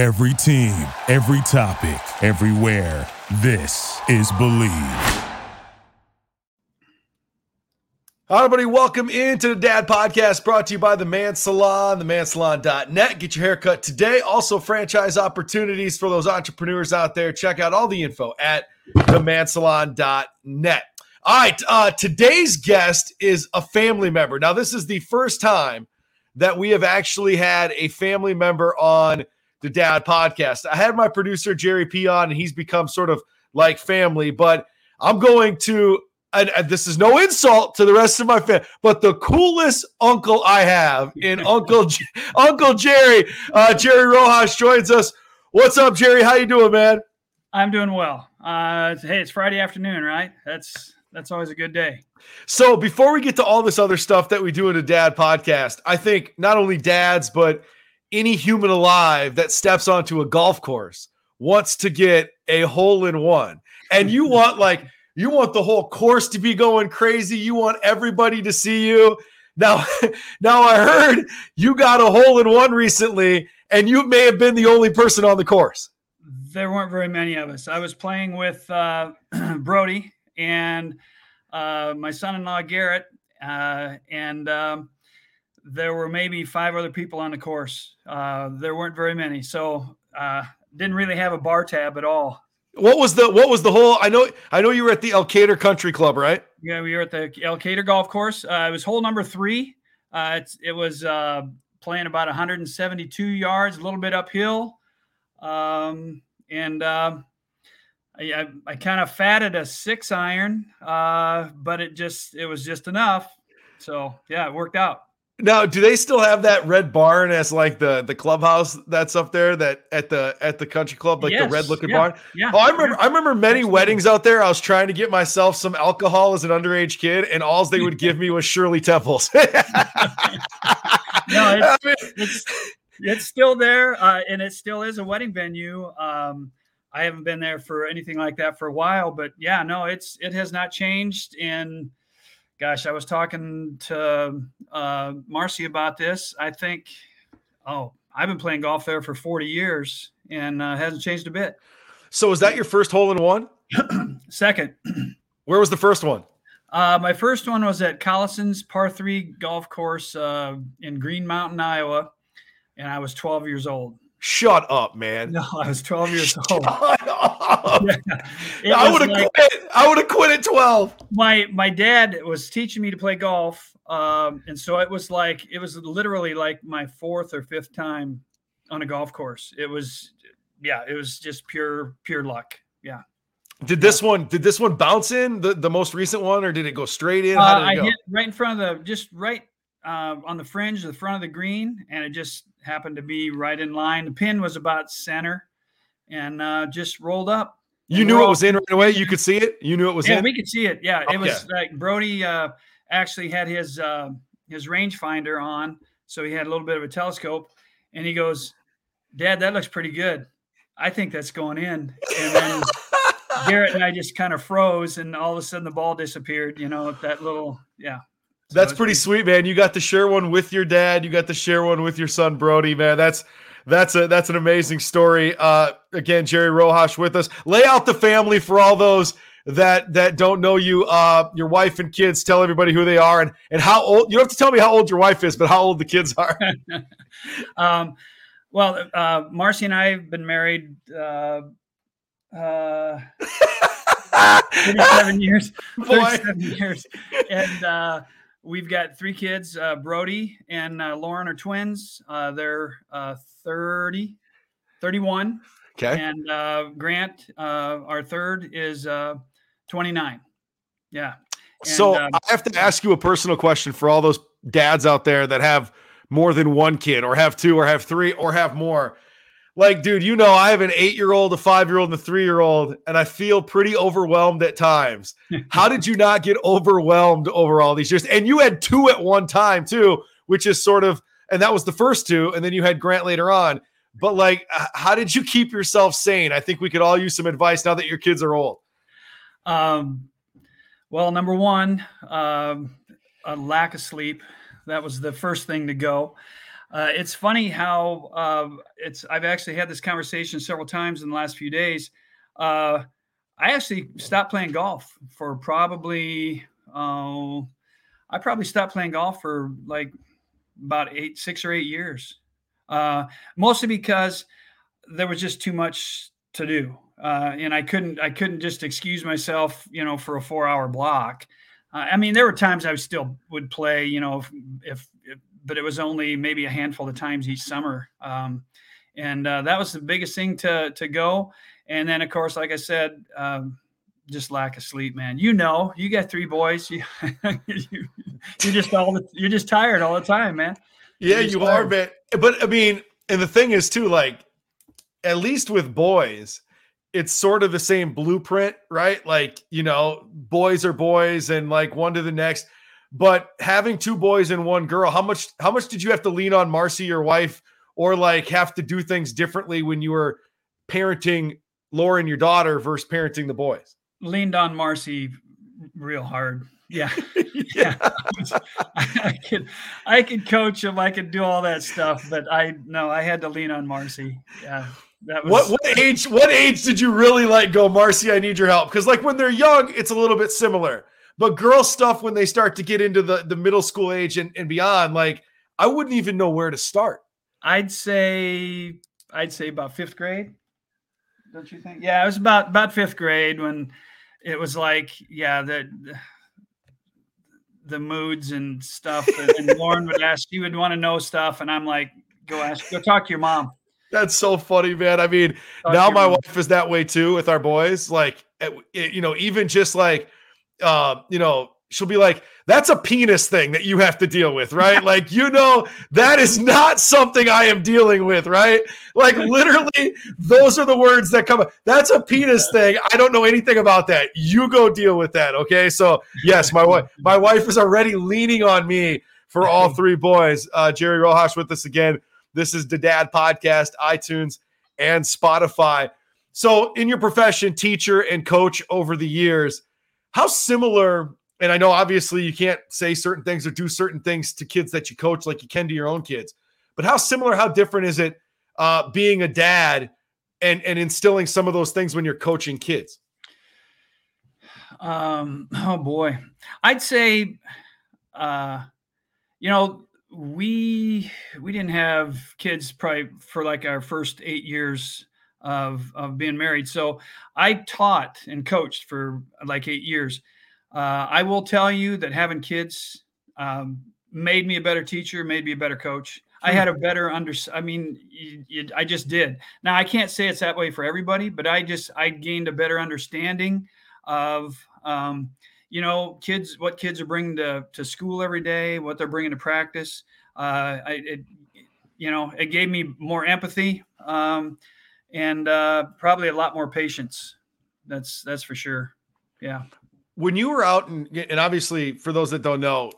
Every team, every topic, everywhere. This is Believe. Hi, everybody. Welcome into the Dad Podcast brought to you by the Man Salon, themansalon.net. Get your haircut today. Also, franchise opportunities for those entrepreneurs out there. Check out all the info at themansalon.net. All right. Uh, today's guest is a family member. Now, this is the first time that we have actually had a family member on the Dad Podcast. I had my producer, Jerry P, on, and he's become sort of like family, but I'm going to and, and, this is no insult to the rest of my family, but the coolest uncle I have in Uncle J- Uncle Jerry, uh, Jerry Rohach joins us. What's up, Jerry? How you doing, man? I'm doing well. Uh, hey, it's Friday afternoon, right? That's that's always a good day. So before we get to all this other stuff that we do in a dad podcast, I think not only dads, but any human alive that steps onto a golf course wants to get a hole in one. And you want like you want the whole course to be going crazy. You want everybody to see you. Now, now I heard you got a hole in one recently, and you may have been the only person on the course. There weren't very many of us. I was playing with uh, Brody and uh, my son-in-law Garrett, uh, and um, there were maybe five other people on the course. Uh, there weren't very many, so uh, didn't really have a bar tab at all. What was the what was the whole? I know I know you were at the El Elkader Country Club, right? Yeah, we were at the El Elkader Golf Course. Uh, it was hole number three. Uh, it was uh, playing about 172 yards, a little bit uphill, um, and um, I, I, I kind of fatted a six iron, uh, but it just it was just enough. So yeah, it worked out. Now, do they still have that red barn as like the the clubhouse that's up there that at the at the country club, like yes, the red looking yeah, barn? Yeah. Oh, I remember I remember many weddings out there. I was trying to get myself some alcohol as an underage kid, and all they would give me was Shirley Temples. no, it's, it's, it's still there, uh, and it still is a wedding venue. Um, I haven't been there for anything like that for a while, but yeah, no, it's it has not changed in gosh, I was talking to uh, Marcie about this. I think, oh, I've been playing golf there for 40 years and uh, hasn't changed a bit. So, was that your first hole in one? Second. Where was the first one? Uh, my first one was at Collison's par three golf course uh, in Green Mountain, Iowa, and I was 12 years old. Shut up, man. No, I was 12 years Shut old. Yeah. I would have like, quit. I would have quit at 12. My my dad was teaching me to play golf. Um, and so it was like it was literally like my fourth or fifth time on a golf course. It was yeah, it was just pure pure luck. Yeah. Did this one did this one bounce in the, the most recent one or did it go straight in? Uh, I go? hit right in front of the just right uh, on the fringe, of the front of the green, and it just happened to be right in line. The pin was about center, and uh, just rolled up. You knew it was in right away. You could see it. You knew it was yeah, in. we could see it. Yeah, okay. it was like Brody uh, actually had his uh, his rangefinder on, so he had a little bit of a telescope, and he goes, "Dad, that looks pretty good. I think that's going in." And then Garrett and I just kind of froze, and all of a sudden the ball disappeared. You know, that little yeah. That's pretty sweet, man. You got to share one with your dad. You got to share one with your son Brody, man. That's that's a that's an amazing story. Uh, again, Jerry Rohach with us. Lay out the family for all those that that don't know you. Uh, your wife and kids. Tell everybody who they are and and how old. You don't have to tell me how old your wife is, but how old the kids are. um, well, uh, Marcie and I have been married. Uh, uh, 37 years. 37 years, and uh, we've got three kids. Uh, Brody and uh, Lauren are twins. Uh, they're uh, 30, 31. Okay. And uh, Grant, uh, our third, is uh, 29. Yeah. And, so um, I have to ask you a personal question for all those dads out there that have more than one kid, or have two, or have three, or have more like, dude, you know, I have an eight year old, a five year old, and a three year old, and I feel pretty overwhelmed at times. How did you not get overwhelmed over all these years? And you had two at one time, too, which is sort of, and that was the first two. And then you had Grant later on. But like, how did you keep yourself sane? I think we could all use some advice now that your kids are old. Um, well, number one, um, a lack of sleep. That was the first thing to go. Uh, it's funny how uh, it's. I've actually had this conversation several times in the last few days. Uh, I actually stopped playing golf for probably. Oh, I probably stopped playing golf for like about eight, six or eight years. Uh, mostly because there was just too much to do, uh, and I couldn't. I couldn't just excuse myself, you know, for a four-hour block. Uh, I mean, there were times I still would play, you know, if, if, if, but it was only maybe a handful of times each summer. Um, and uh, that was the biggest thing to to go. And then, of course, like I said, um, just lack of sleep, man. You know, you got three boys. You, you are just all the, you're just tired all the time, man. Yeah, you tired. are, man. But I mean, and the thing is too, like, at least with boys, it's sort of the same blueprint, right? Like, you know, boys are boys and like one to the next. But having two boys and one girl, how much how much did you have to lean on Marcie, your wife, or like have to do things differently when you were parenting Lauren, your daughter, versus parenting the boys? Leaned on Marcie real hard. Yeah. yeah. I could I could coach him, I could do all that stuff, but I no, I had to lean on Marcie. Yeah. That was, what what age what age did you really like go Marcie I need your help because like when they're young it's a little bit similar but girl stuff when they start to get into the the middle school age and, and beyond like I wouldn't even know where to start. I'd say I'd say about fifth grade. Don't you think? Yeah it was about about fifth grade when it was like yeah the the moods and stuff and, and Lauren would ask she would want to know stuff and I'm like go ask go talk to your mom. That's so funny, man. I mean, oh, now my wife is that way too with our boys. Like, it, it, you know, even just like, uh, you know, she'll be like, "That's a penis thing that you have to deal with, right?" like, you know, that is not something I am dealing with, right? Like, literally, those are the words that come. up. That's a penis thing. I don't know anything about that. You go deal with that, okay? So, yes, my wife, my wife is already leaning on me for all three boys. Uh, Jerry Rohach with us again. This is the Dad Podcast, iTunes, and Spotify. So, in your profession, teacher and coach over the years, how similar, and I know obviously you can't say certain things or do certain things to kids that you coach like you can to your own kids, but how similar, how different is it uh, being a dad and, and instilling some of those things when you're coaching kids? Um, oh boy, I'd say, uh, you know, we we didn't have kids probably for like our first eight years of of being married. So I taught and coached for like eight years. Uh, I will tell you that having kids um, made me a better teacher, made me a better coach. I had a better under. I mean, I just did. Now I can't say it's that way for everybody, but I just I gained a better understanding of um, you know, kids, what kids are bringing to, to school every day, what they're bringing to practice. Uh, I, it, you know, it gave me more empathy um, and uh, probably a lot more patience. That's that's for sure. Yeah. When you were out and and obviously for those that don't know,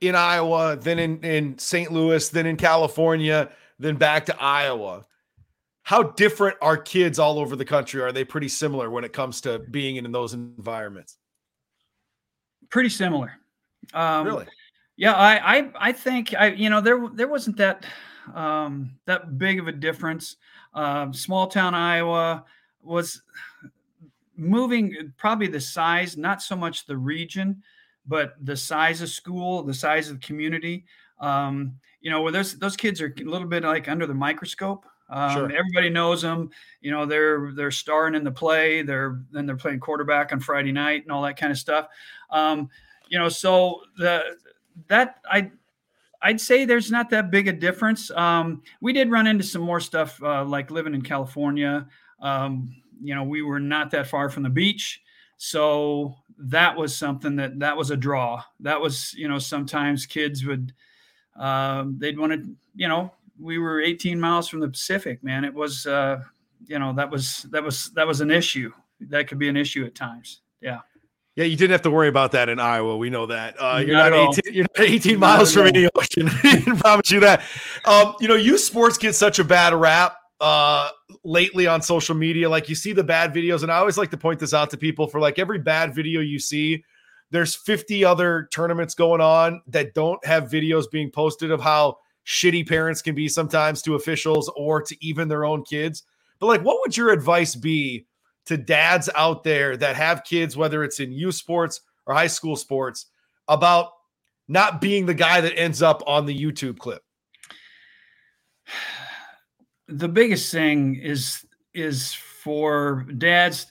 in Iowa, then in in St. Louis, then in California, then back to Iowa. How different are kids all over the country? Are they pretty similar when it comes to being in those environments? pretty similar. Um, really? Yeah, I, I, I think I, you know, there, there wasn't that, um, that big of a difference. Um, small town Iowa was moving probably the size, not so much the region, but the size of school, the size of the community. Um, you know, where those those kids are a little bit like under the microscope. Um, sure. Everybody knows them. You know, they're they're starring in the play. They're then they're playing quarterback on Friday night and all that kind of stuff. Um, you know, so the that I I'd say there's not that big a difference. Um, we did run into some more stuff uh, like living in California. Um, you know, we were not that far from the beach, so that was something that that was a draw. That was you know sometimes kids would um, they'd want to you know we were 18 miles from the Pacific, man. It was, uh, you know, that was that was that was an issue. That could be an issue at times. Yeah. Yeah, you didn't have to worry about that in Iowa. We know that. Uh, you're, not, not 18, you're not 18 not miles from any ocean. I promise you that. Um, you know, you sports get such a bad rap uh, lately on social media. Like you see the bad videos, and I always like to point this out to people for like every bad video you see, there's 50 other tournaments going on that don't have videos being posted of how shitty parents can be sometimes to officials or to even their own kids. But like, what would your advice be to dads out there that have kids, whether it's in youth sports or high school sports, about not being the guy that ends up on the YouTube clip? The biggest thing is is for dads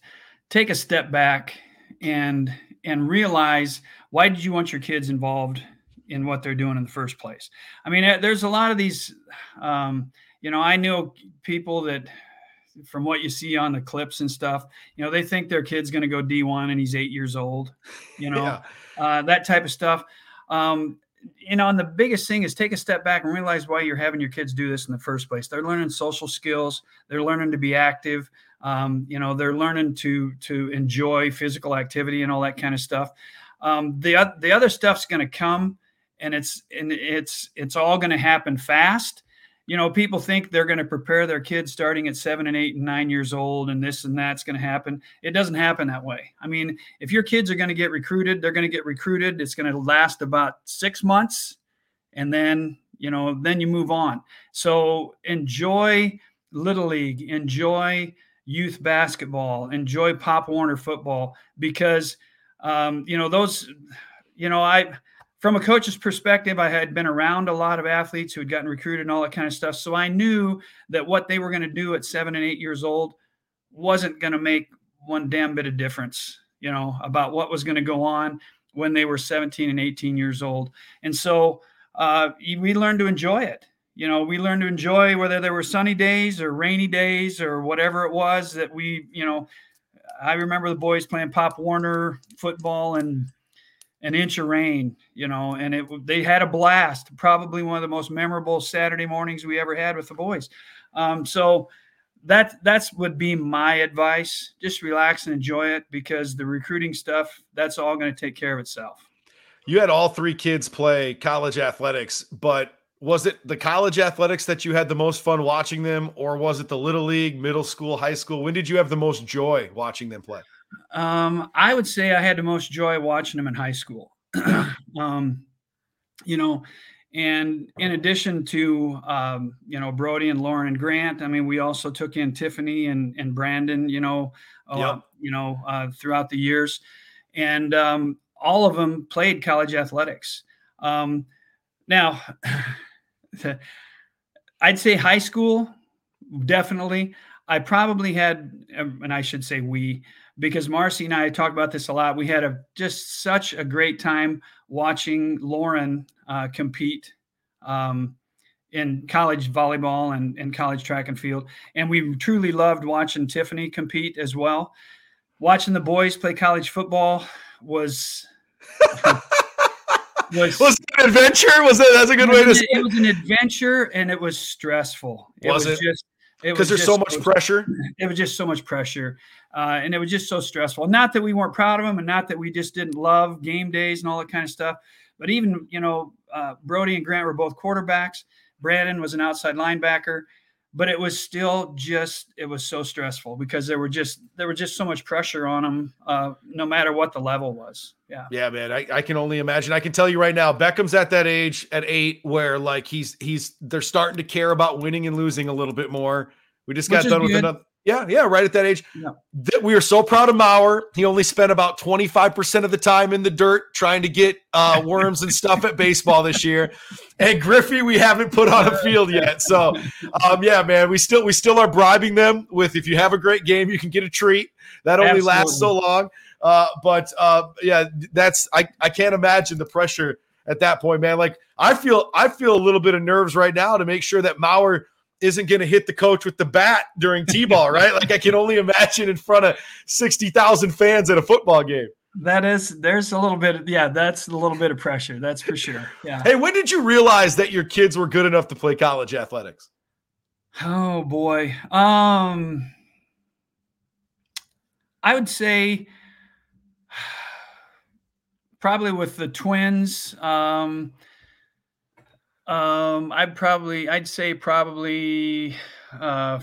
take a step back and and realize why did you want your kids involved in what they're doing in the first place i mean there's a lot of these um, you know i know people that from what you see on the clips and stuff you know they think their kid's going to go d1 and he's eight years old you know yeah. uh, that type of stuff um, you know, and the biggest thing is take a step back and realize why you're having your kids do this in the first place. They're learning social skills. They're learning to be active. Um, you know, they're learning to to enjoy physical activity and all that kind of stuff. Um, the the other stuff's going to come, and it's and it's it's all going to happen fast you know, people think they're going to prepare their kids starting at seven and eight and nine years old, and this and that's going to happen. It doesn't happen that way. I mean, if your kids are going to get recruited, they're going to get recruited. It's going to last about six months, and then you know, then you move on. So enjoy little league, enjoy youth basketball, enjoy Pop Warner football because um, you know those. You know, I from a coach's perspective, I had been around a lot of athletes who had gotten recruited and all that kind of stuff. So I knew that what they were going to do at seven and eight years old wasn't going to make one damn bit of difference, you know, about what was going to go on when they were 17 and 18 years old. And so uh, we learned to enjoy it. You know, we learned to enjoy whether there were sunny days or rainy days or whatever it was that we, you know, I remember the boys playing Pop Warner football and an inch of rain, you know, and it they had a blast. Probably one of the most memorable Saturday mornings we ever had with the boys. Um, so that that's would be my advice. Just relax and enjoy it because the recruiting stuff that's all going to take care of itself. You had all three kids play college athletics, but was it the college athletics that you had the most fun watching them, or was it the little league, middle school, high school? When did you have the most joy watching them play? Um, I would say I had the most joy watching them in high school. um, you know, and in addition to um, you know Brody and Lauren and Grant, I mean, we also took in Tiffany and and Brandon. You know, uh, yep. you know, uh, throughout the years, and um, all of them played college athletics. Um, now, I'd say high school, definitely. I probably had, um, and I should say we, because Marcie and I talk about this a lot. We had a just such a great time watching Lauren uh, compete um, in college volleyball and, and college track and field, and we truly loved watching Tiffany compete as well. Watching the boys play college football was. was, was it an adventure? Was that that's a good way to say it? It was an adventure and it was stressful. It was, was it? just because there's so much pressure. It was just so much pressure, uh, and it was just so stressful. Not that we weren't proud of them, and not that we just didn't love game days and all that kind of stuff. But even you know, uh, Brody and Grant were both quarterbacks. Brandon was an outside linebacker, but it was still just it was so stressful because there were just there was just so much pressure on them, uh, no matter what the level was. Yeah, yeah, man. I, I can only imagine. I can tell you right now, Beckham's at that age at eight where like he's he's they're starting to care about winning and losing a little bit more. We just got done with another yeah, yeah, right at that age. Yeah. We are so proud of Mauer. He only spent about 25% of the time in the dirt trying to get uh, worms and stuff at baseball this year. And Griffey, we haven't put on a field yet. So um, yeah, man, we still we still are bribing them with if you have a great game, you can get a treat. That only Absolutely. lasts so long. Uh, but uh, yeah, that's I, I can't imagine the pressure at that point, man. Like I feel I feel a little bit of nerves right now to make sure that Mauer – isn't going to hit the coach with the bat during t-ball, right? like I can only imagine in front of 60,000 fans at a football game. That is there's a little bit yeah, that's a little bit of pressure. That's for sure. Yeah. Hey, when did you realize that your kids were good enough to play college athletics? Oh boy. Um I would say probably with the twins um um, I'd probably, I'd say probably uh,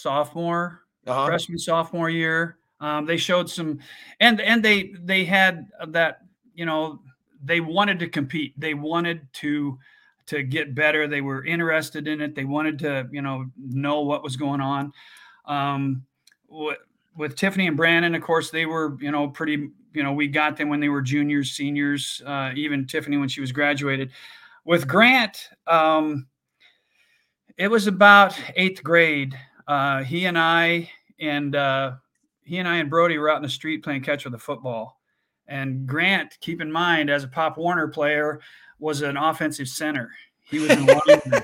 sophomore, uh-huh. freshman sophomore year. Um, they showed some, and and they they had that you know they wanted to compete. They wanted to to get better. They were interested in it. They wanted to, you know, know what was going on. Um, with, with Tiffany and Brandon, of course, they were, you know, pretty, you know, we got them when they were juniors, seniors, uh, even Tiffany when she was graduated. With Grant, um, it was about eighth grade. Uh, he and I and uh, he and I and Brody were out in the street playing catch with a football. And Grant, keep in mind, as a Pop Warner player, was an offensive center. He was in Washington.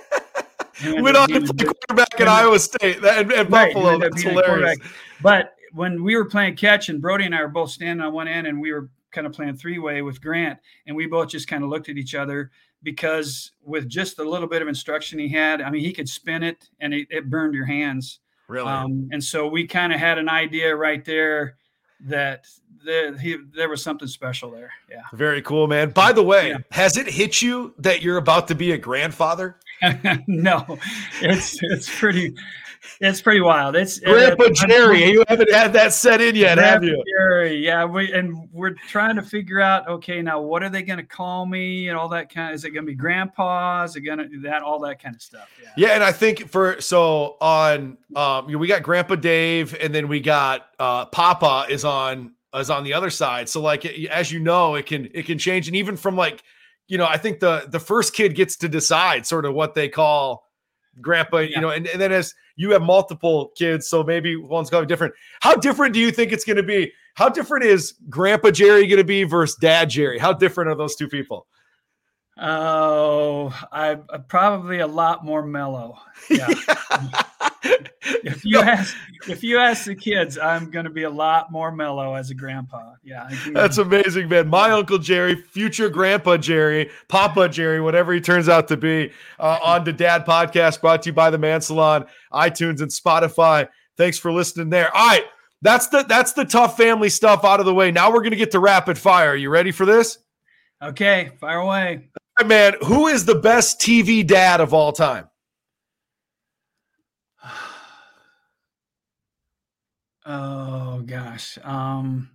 Went on to play quarterback at Iowa State and, and right, Buffalo. That's hilarious. But when we were playing catch, and Brody and I were both standing on one end, and we were kind of playing three way with Grant, and we both just kind of looked at each other because with just a little bit of instruction he had, I mean, he could spin it and it, it burned your hands. Really? Um, and so we kind of had an idea right there that there, he, there was something special there. Yeah. Very cool, man. By the way, yeah. has it hit you that you're about to be a grandfather? no, it's it's pretty it's pretty wild. It's Grandpa Jerry. You haven't had that set in yet, Grandpa have you? Jerry, yeah. We and we're trying to figure out. Okay, now what are they going to call me and all that kind? Of, is it going to be Grandpa? Is it going to do that? All that kind of stuff. Yeah. Yeah, and I think for so on, um, we got Grandpa Dave, and then we got uh, Papa is on is on the other side. So like as you know, it can it can change, and even from like you know, I think the the first kid gets to decide sort of what they call grandpa, yeah. you know, and, and then as you have multiple kids, so maybe one's going to be different. How different do you think it's going to be? How different is Grandpa Jerry going to be versus Dad Jerry? How different are those two people? Oh, I probably a lot more mellow. Yeah. If you ask if you ask the kids, I'm going to be a lot more mellow as a grandpa. Yeah, that's amazing, man. My uncle Jerry, future grandpa Jerry, Papa Jerry, whatever he turns out to be, uh, on the Dad Podcast, brought to you by the Man Salon, iTunes, and Spotify. Thanks for listening there. All right, that's the that's the tough family stuff out of the way. Now we're going to get to rapid fire. Are you ready for this? Okay, fire away. Right, man, who is the best TV dad of all time? Oh gosh. Um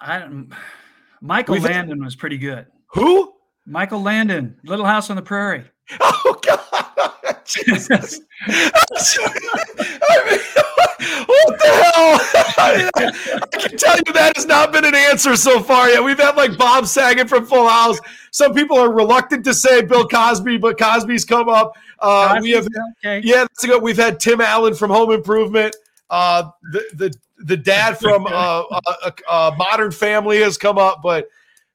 I don't Michael We've, Landon was pretty good. Who? Michael Landon, Little House on the Prairie. Oh God. Jesus. I mean, the hell? I, can tell you that has not been an answer so far yet. We've had like Bob Saget from Full House. Some people are reluctant to say Bill Cosby, but Cosby's come up. Uh, we have, okay. yeah, that's good. We've had Tim Allen from Home Improvement. Uh, the the the dad from uh, uh, uh, Modern Family has come up, but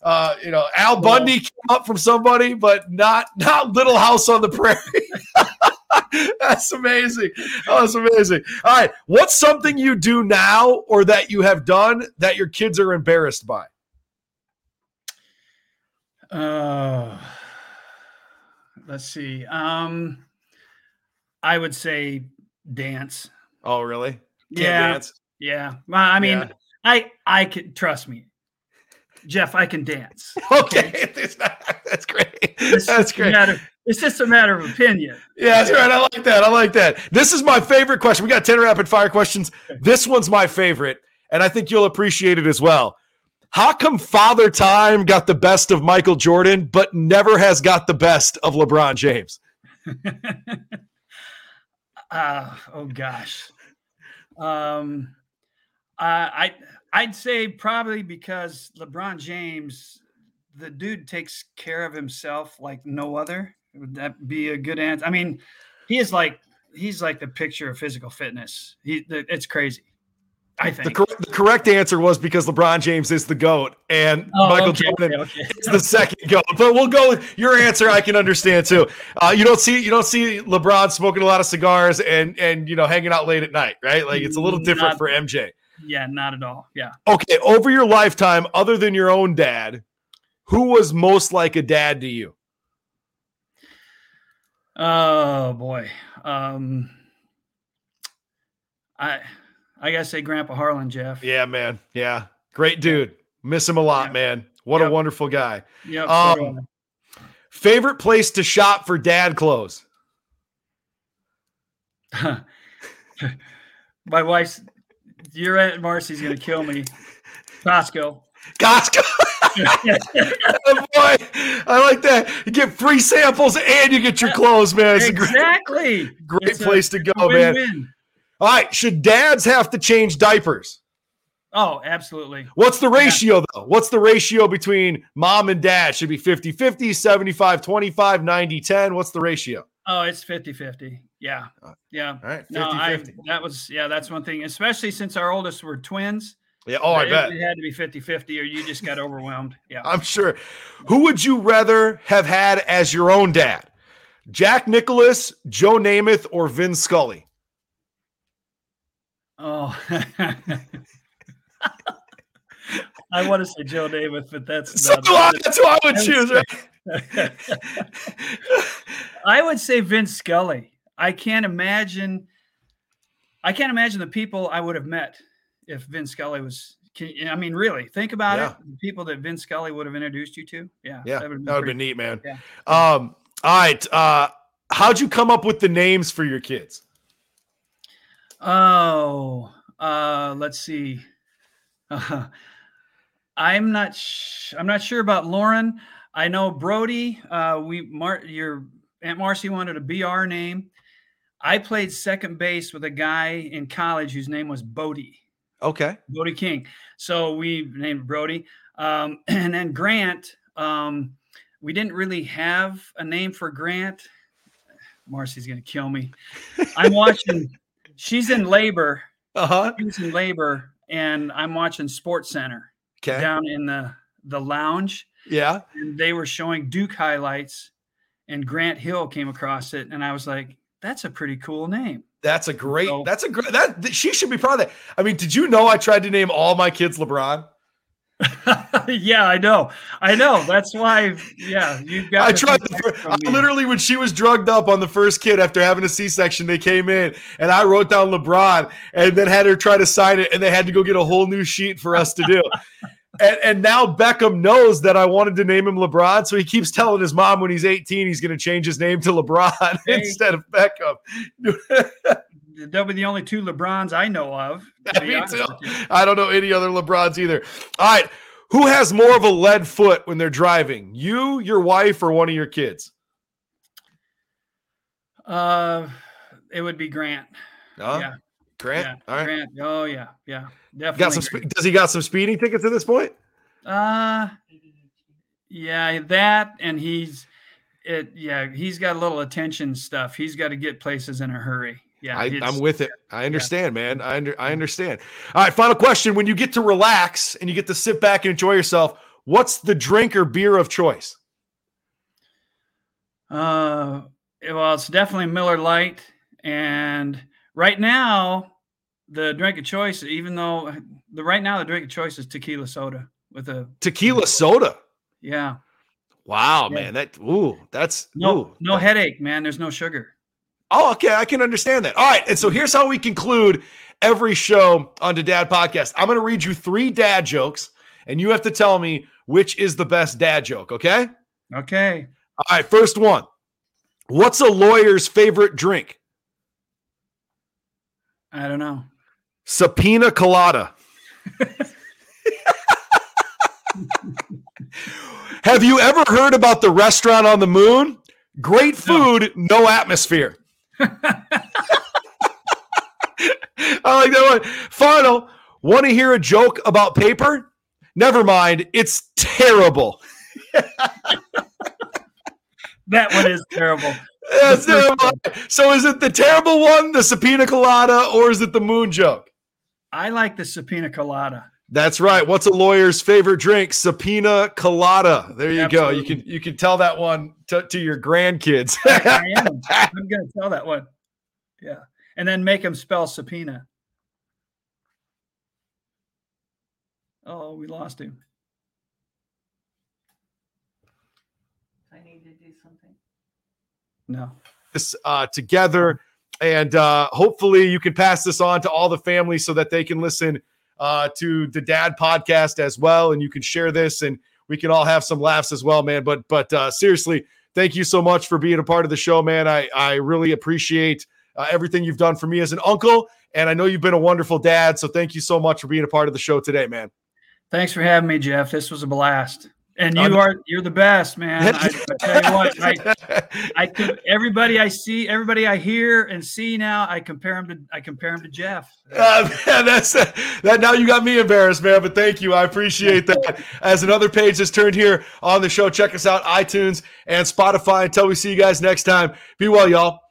uh, you know Al Bundy came up from somebody, but not not Little House on the Prairie. That's amazing. That's amazing. All right, what's something you do now or that you have done that your kids are embarrassed by? Uh let's see. Um, I would say dance. Oh, really? Can't yeah. Dance? Yeah. Well, I mean, yeah. I I can trust me, Jeff. I can dance. Okay, that's great. That's great. It's just a matter of opinion. Yeah, that's right. I like that. I like that. This is my favorite question. We got ten rapid fire questions. This one's my favorite, and I think you'll appreciate it as well. How come Father Time got the best of Michael Jordan, but never has got the best of LeBron James? uh, oh gosh. Um, I I'd say probably because LeBron James, the dude takes care of himself like no other. Would that be a good answer? I mean, he is like he's like the picture of physical fitness. He it's crazy. I think the, cor- the, correct answer was because LeBron James is the goat and oh, Michael okay, Jordan okay, okay. is the second goat. But we'll go with your answer. I can understand too. Uh, you don't see you don't see LeBron smoking a lot of cigars and and you know hanging out late at night, right? Like it's a little different not, for MJ. Yeah, not at all. Yeah. Okay, over your lifetime, other than your own dad, who was most like a dad to you? Oh boy. Um I I gotta say, Grandpa Harlan, Jeff. Yeah, man. Yeah, great dude. Miss him a lot, yeah. man. What yep. a wonderful guy. Yeah. Um, favorite place to shop for dad clothes. My wife's. Your aunt Marcie's gonna kill me. Costco. Costco. oh boy, I like that. You get free samples and you get your clothes, man. It's exactly. a great, great It's a- place to go, man. All right, should dads have to change diapers? Oh, absolutely. What's the ratio though? What's the ratio between mom and dad? Should it be 50 50, 75 25, 90 10. What's the ratio? Oh, it's 50 50. Yeah. Yeah. All right, 50 No, I, that was, yeah, that's one thing, especially since our oldest were twins. Yeah, oh, I it, bet. It had to be 50 50 or you just got overwhelmed. Yeah. I'm sure. Who would you rather have had as your own dad? Jack Nicklaus, Joe Namath, or Vin Scully? Oh. I want to say Joe Davis, but that's So I. That's who I would choose, right? I would say Vince Scully. I can't imagine. I can't imagine the people I would have met if Vince Scully was. Can, I mean, really, think about Yeah. it. The people that Vince Scully would have introduced you to. Yeah, Yeah, that would have been neat, man. Yeah. Um, all right. Uh, how'd you come up with the names for your kids? Oh, uh, let's see. Uh, I'm not. Sh- I'm not sure about Lauren. I know Brody. Uh, we Mar- your Aunt Marcie wanted a BR name. I played second base with a guy in college whose name was Bodie. Okay. Brody King. So we named Brody. Um, and then Grant, um, we didn't really have a name for Grant. Marcie's going to kill me. I'm watching, she's in labor. Uh huh. She's in labor, and I'm watching Sports Center Okay. down in the, the lounge. Yeah. And they were showing Duke highlights, and Grant Hill came across it. And I was like, that's a pretty cool name. That's a great. So- that's a great. That th- she should be proud of that. I mean, did you know I tried to name all my kids LeBron? yeah, I know. I know. That's why, yeah, you've got I tried. I literally, when she was drugged up on the first kid after having a C-section, they came in and I wrote down LeBron and then had her try to sign it, and they had to go get a whole new sheet for us to do. and, and now Beckham knows that I wanted to name him LeBron, so he keeps telling his mom when he's 18 he's going to change his name to LeBron Hey. instead of Beckham. They'll be the only two LeBrons I know of. Me too. I don't know any other LeBrons either. All right. Who has more of a lead foot when they're driving? You, your wife, or one of your kids? Uh, it would be Grant. Huh? Yeah. Grant. yeah. All right. Grant. Oh yeah, yeah, definitely. Got some. Spe- does he got some speeding tickets at this point? Uh, yeah, that and he's it. Yeah, he's got a little attention stuff. He's got to get places in a hurry. Yeah, I, I'm with it. I understand, man. I under, I understand. All right. Final question: When you get to relax and you get to sit back and enjoy yourself, what's the drink or beer of choice? Uh, well, it's definitely Miller Lite, and right now, the drink of choice, even though the right now the drink of choice is tequila soda with a Tequila soda. yeah, Wow, Yeah. man. That ooh, that's no ooh, no headache, man. There's no sugar. Oh, okay. I can understand that. All right. And so here's how we conclude every show on the Dad Podcast. I'm going to read you three dad jokes, and you have to tell me which is the best dad joke. Okay. Okay, All right. First one What's a lawyer's favorite drink? I don't know. Subpoena colada. Have you ever heard about the restaurant on the moon? Great food, no atmosphere. I like that one. Final. Want to hear a joke about paper? Never mind. It's terrible. That one is terrible. So is it the terrible one, the subpoena colada, or is it the moon joke? I like the subpoena colada. That's right. What's a lawyer's favorite drink? Subpoena colada. There you go. You can you can tell that one to, to your grandkids. I am. I'm going to tell that one. Yeah, and then make them spell subpoena. Oh, we lost him. I need to do something. No. this uh, together, and uh, hopefully you can pass this on to all the families so that they can listen uh, to the Dad podcast as well, and you can share this, and we can all have some laughs as well, man. But but uh, seriously, thank you so much for being a part of the show, man. I I really appreciate uh, everything you've done for me as an uncle, and I know you've been a wonderful dad. So thank you so much for being a part of the show today, man. Thanks for having me, Jeff. This was a blast. And you are you're the best, man. I, I tell you what, I, I everybody I see, everybody I hear and see now, I compare him to I compare him to Jeff. Uh, man, that's that. Now you got me embarrassed, man. But thank you, I appreciate that. As another page is turned here on the show, check us out iTunes and Spotify. Until we see you guys next time, be well, y'all.